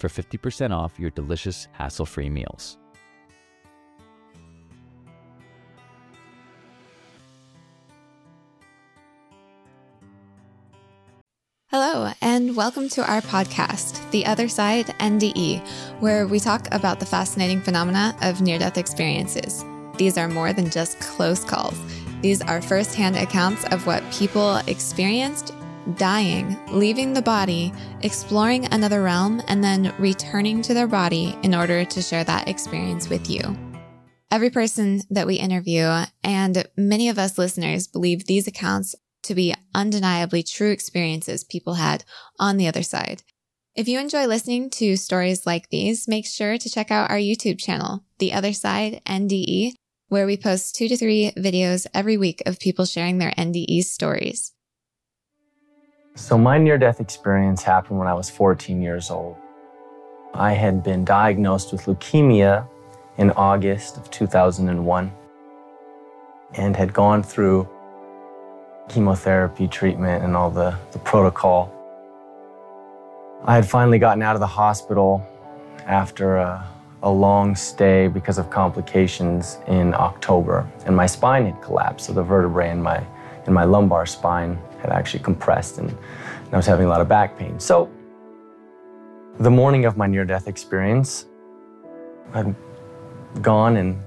for 50% off your delicious hassle-free meals. Hello, and welcome to our podcast, The Other Side NDE, where we talk about the fascinating phenomena of near death experiences. These are more than just close calls, these are firsthand accounts of what people experienced dying, leaving the body, exploring another realm, and then returning to their body in order to share that experience with you. Every person that we interview, and many of us listeners, believe these accounts to be undeniably true experiences people had on the other side. If you enjoy listening to stories like these, make sure to check out our YouTube channel, The Other Side NDE, where we post two to three videos every week of people sharing their NDE stories. So, my near death experience happened when I was 14 years old. I had been diagnosed with leukemia in August of 2001 and had gone through chemotherapy treatment and all the, the protocol. I had finally gotten out of the hospital after a, a long stay because of complications in October, and my spine had collapsed. So the vertebrae in my in my lumbar spine had actually compressed, and, and I was having a lot of back pain. So the morning of my near-death experience, I'd gone and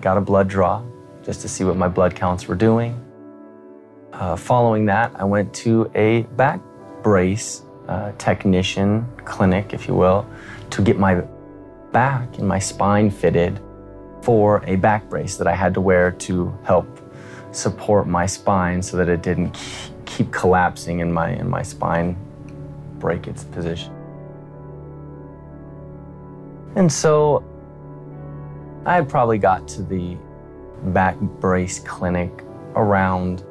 got a blood draw just to see what my blood counts were doing. Uh, following that, I went to a back brace uh, technician clinic, if you will, to get my back and my spine fitted for a back brace that I had to wear to help support my spine so that it didn't keep collapsing in my in my spine break its position. And so I probably got to the back brace clinic around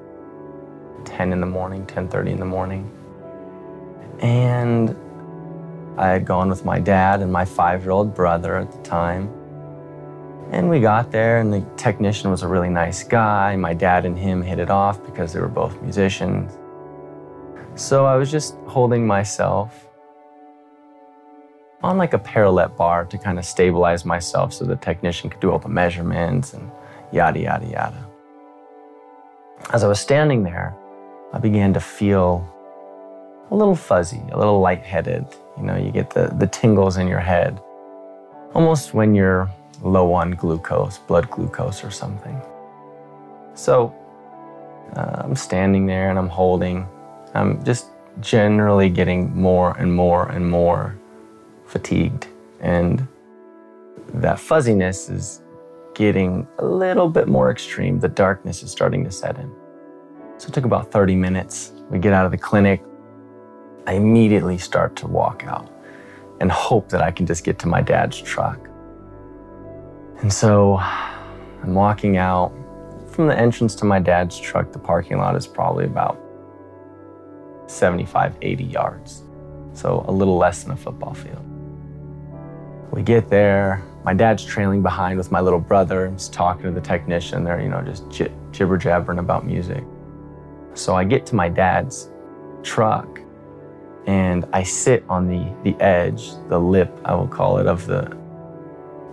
10 in the morning, 10:30 in the morning. And I had gone with my dad and my 5-year-old brother at the time. And we got there and the technician was a really nice guy. My dad and him hit it off because they were both musicians. So I was just holding myself on like a parallel bar to kind of stabilize myself so the technician could do all the measurements and yada, yada, yada. As I was standing there, I began to feel a little fuzzy, a little lightheaded. You know, you get the, the tingles in your head, almost when you're low on glucose, blood glucose or something. So uh, I'm standing there and I'm holding. I'm just generally getting more and more and more fatigued. And that fuzziness is getting a little bit more extreme. The darkness is starting to set in. So it took about 30 minutes. We get out of the clinic. I immediately start to walk out and hope that I can just get to my dad's truck. And so I'm walking out from the entrance to my dad's truck. The parking lot is probably about 75, 80 yards. So a little less than a football field. We get there. My dad's trailing behind with my little brother. He's talking to the technician. They're, you know, just jibber jabbering about music. So I get to my dad's truck and I sit on the, the edge, the lip, I will call it, of the,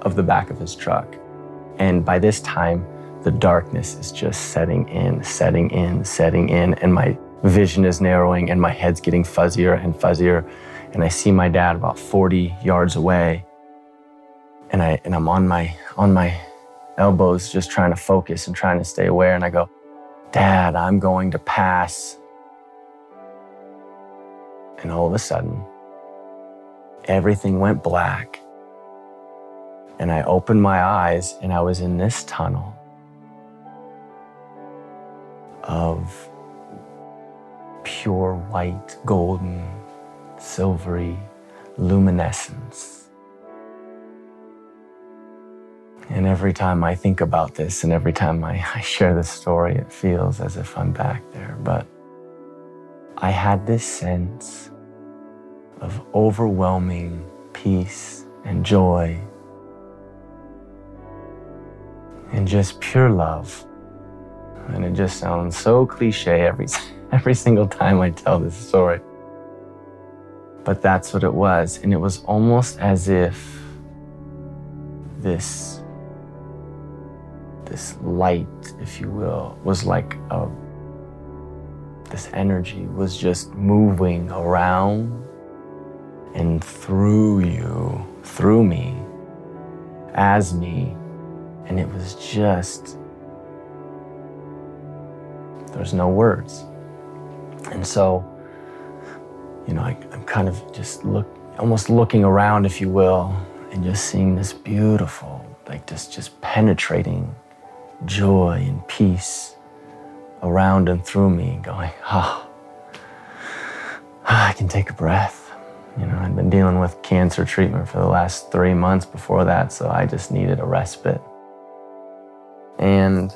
of the back of his truck. And by this time, the darkness is just setting in, setting in, setting in, and my vision is narrowing and my head's getting fuzzier and fuzzier. And I see my dad about 40 yards away. and I and I'm on my on my elbows just trying to focus and trying to stay aware and I go, "Dad, I'm going to pass." And all of a sudden, everything went black. And I opened my eyes and I was in this tunnel of pure white, golden, silvery luminescence. And every time I think about this and every time I, I share this story, it feels as if I'm back there. But I had this sense of overwhelming peace and joy and just pure love. And it just sounds so cliche every, every single time I tell this story. But that's what it was. And it was almost as if this, this light, if you will, was like a, this energy was just moving around and through you, through me, as me. And it was just, there's no words. And so, you know, I, am kind of just look, almost looking around, if you will, and just seeing this beautiful, like this just penetrating joy and peace around and through me, going, ah, oh, I can take a breath. You know, I'd been dealing with cancer treatment for the last three months before that, so I just needed a respite. And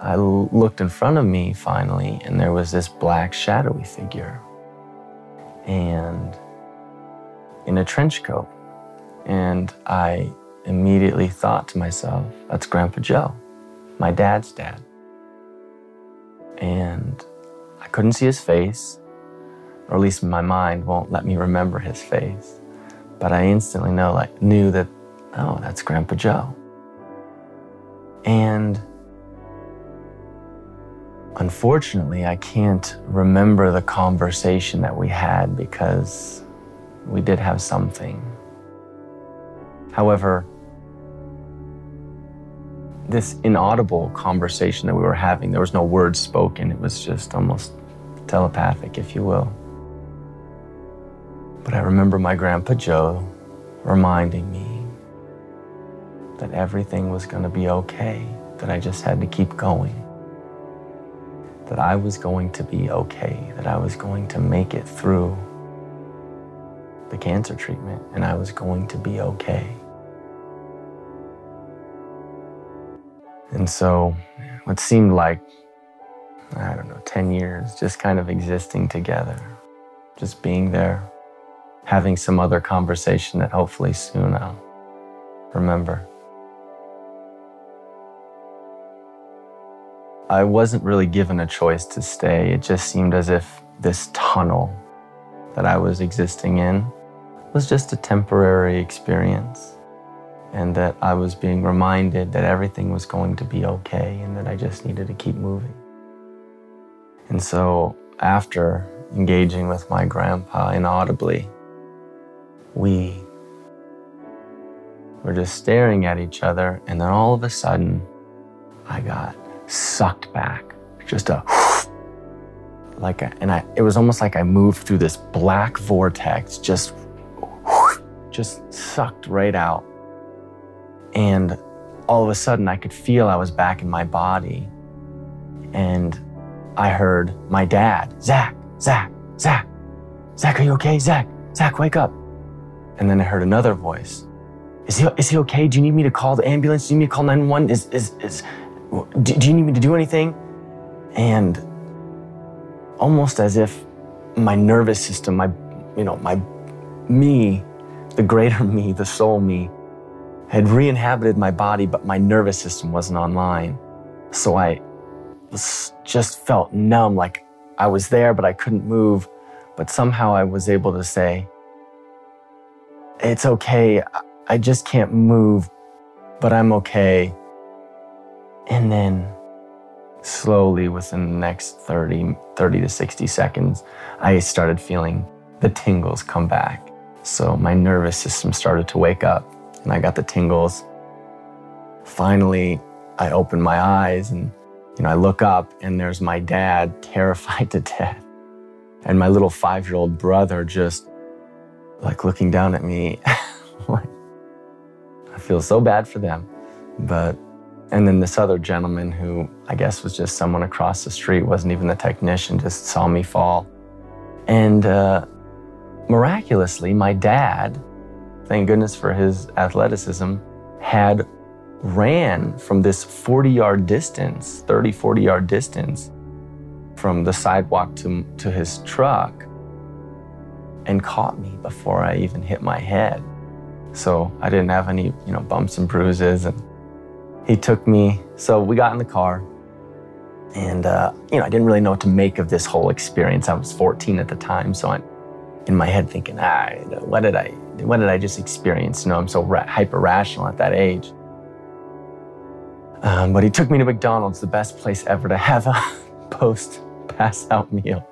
I looked in front of me finally, and there was this black shadowy figure. And in a trench coat. And I immediately thought to myself, that's Grandpa Joe, my dad's dad. And I couldn't see his face, or at least my mind won't let me remember his face. But I instantly know, like, knew that, oh, that's Grandpa Joe. And unfortunately, I can't remember the conversation that we had because we did have something. However, this inaudible conversation that we were having, there was no words spoken. It was just almost telepathic, if you will. But I remember my Grandpa Joe reminding me that everything was going to be okay, that I just had to keep going, that I was going to be okay, that I was going to make it through the cancer treatment, and I was going to be okay. And so, what seemed like, I don't know, 10 years, just kind of existing together, just being there having some other conversation that hopefully soon I'll remember. I wasn't really given a choice to stay. It just seemed as if this tunnel that I was existing in was just a temporary experience and that I was being reminded that everything was going to be okay and that I just needed to keep moving. And so after engaging with my grandpa inaudibly, we were just staring at each other, and then all of a sudden, I got sucked back. Just a like a, and I it was almost like I moved through this black vortex, just just sucked right out. And all of a sudden I could feel I was back in my body. And I heard my dad, Zach, Zach, Zach, Zach, are you okay? Zach, Zach, wake up. And then I heard another voice. Is he, is he okay? Do you need me to call the ambulance? Do you need me to call 911? Is, is, is, do, do you need me to do anything? And almost as if my nervous system, my, you know, my me, the greater me, the soul me, had re-inhabited my body, but my nervous system wasn't online. So I was, just felt numb, like I was there, but I couldn't move. But somehow I was able to say, it's okay. I just can't move, but I'm okay. And then slowly within the next 30, 30 to 60 seconds, I started feeling the tingles come back. So my nervous system started to wake up and I got the tingles. Finally, I open my eyes and you know, I look up and there's my dad terrified to death. And my little five year old brother just like looking down at me. like, I feel so bad for them. But, and then this other gentleman who I guess was just someone across the street, wasn't even the technician, just saw me fall. And uh, miraculously, my dad, thank goodness for his athleticism, had ran from this 40 yard distance, 30, 40 yard distance from the sidewalk to, to his truck and caught me before I even hit my head. So I didn't have any, you know, bumps and bruises. And he took me. So we got in the car, and uh, you know, I didn't really know what to make of this whole experience. I was 14 at the time, so I'm in my head thinking, ah, what did I, what did I just experience? You know, I'm so ra- hyper rational at that age. Um, but he took me to McDonald's, the best place ever to have a post pass out meal.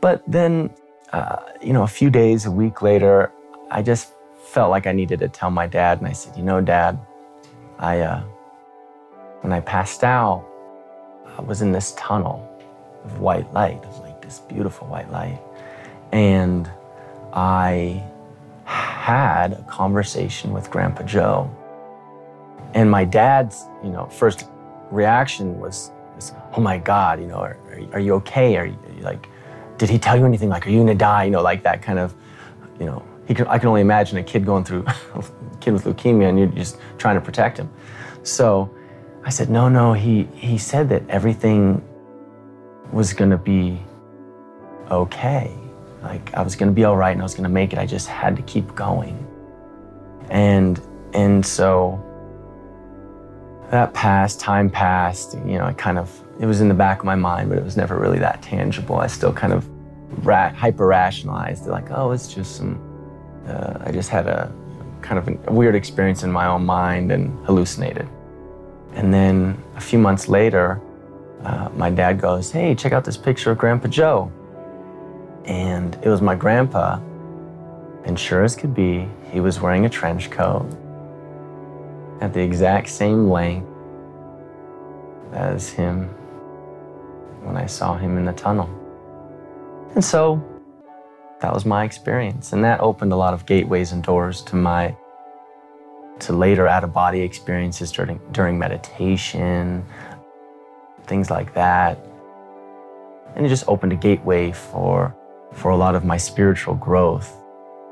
But then, uh, you know, a few days, a week later, I just felt like I needed to tell my dad. And I said, you know, dad, I, uh, when I passed out, I was in this tunnel of white light, of like this beautiful white light. And I had a conversation with Grandpa Joe and my dad's, you know, first reaction was, was oh my God, you know, are, are, you okay? Are you, are you, like, did he tell you anything? Like, are you gonna die? You know, like that kind of, you know, I can only imagine a kid going through, a kid with leukemia and you're just trying to protect him. So I said, no, no, he, he said that everything was gonna be okay. Like I was gonna be all right and I was gonna make it. I just had to keep going. And, and so that passed, time passed, you know, I kind of, it was in the back of my mind, but it was never really that tangible. I still kind of hyper rationalized, like, oh, it's just some, uh, I just had a kind of a weird experience in my own mind and hallucinated. And then a few months later, uh, my dad goes, hey, check out this picture of Grandpa Joe. And it was my grandpa. And sure as could be, he was wearing a trench coat at the exact same length as him when I saw him in the tunnel. And so that was my experience. And that opened a lot of gateways and doors to my to later out of body experiences during during meditation, things like that. And it just opened a gateway for for a lot of my spiritual growth,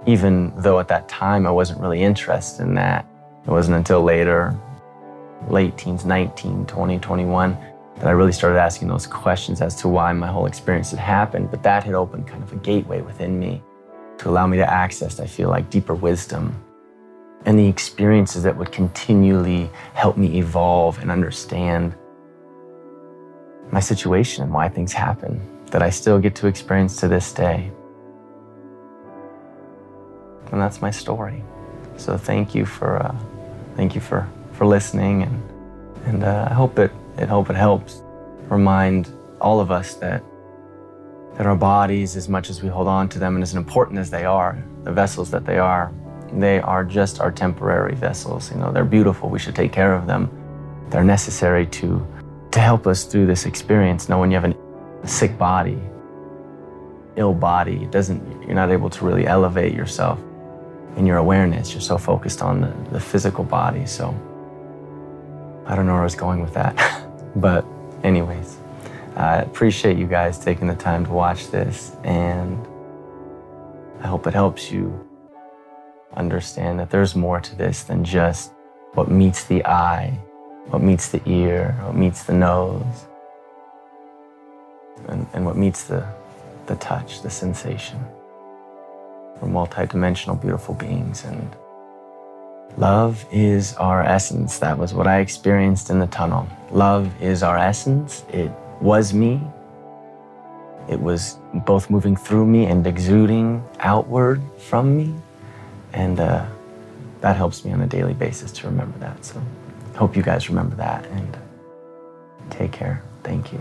even though at that time I wasn't really interested in that. It wasn't until later, late teens, 19, 20, 21, that I really started asking those questions as to why my whole experience had happened. But that had opened kind of a gateway within me to allow me to access, I feel like, deeper wisdom and the experiences that would continually help me evolve and understand my situation and why things happen that I still get to experience to this day. And that's my story. So thank you for uh, thank you for for listening, and and uh, I hope it it hope it helps remind all of us that that our bodies, as much as we hold on to them, and as important as they are, the vessels that they are, they are just our temporary vessels. You know, they're beautiful. We should take care of them. They're necessary to to help us through this experience. Now, when you have a sick body, ill body, it doesn't you're not able to really elevate yourself in your awareness. You're so focused on the, the physical body. So I don't know where I was going with that. but, anyways, I appreciate you guys taking the time to watch this. And I hope it helps you understand that there's more to this than just what meets the eye, what meets the ear, what meets the nose, and, and what meets the, the touch, the sensation. We're multidimensional, beautiful beings. And love is our essence. That was what I experienced in the tunnel. Love is our essence. It was me. It was both moving through me and exuding outward from me. And uh, that helps me on a daily basis to remember that. So hope you guys remember that and take care. Thank you.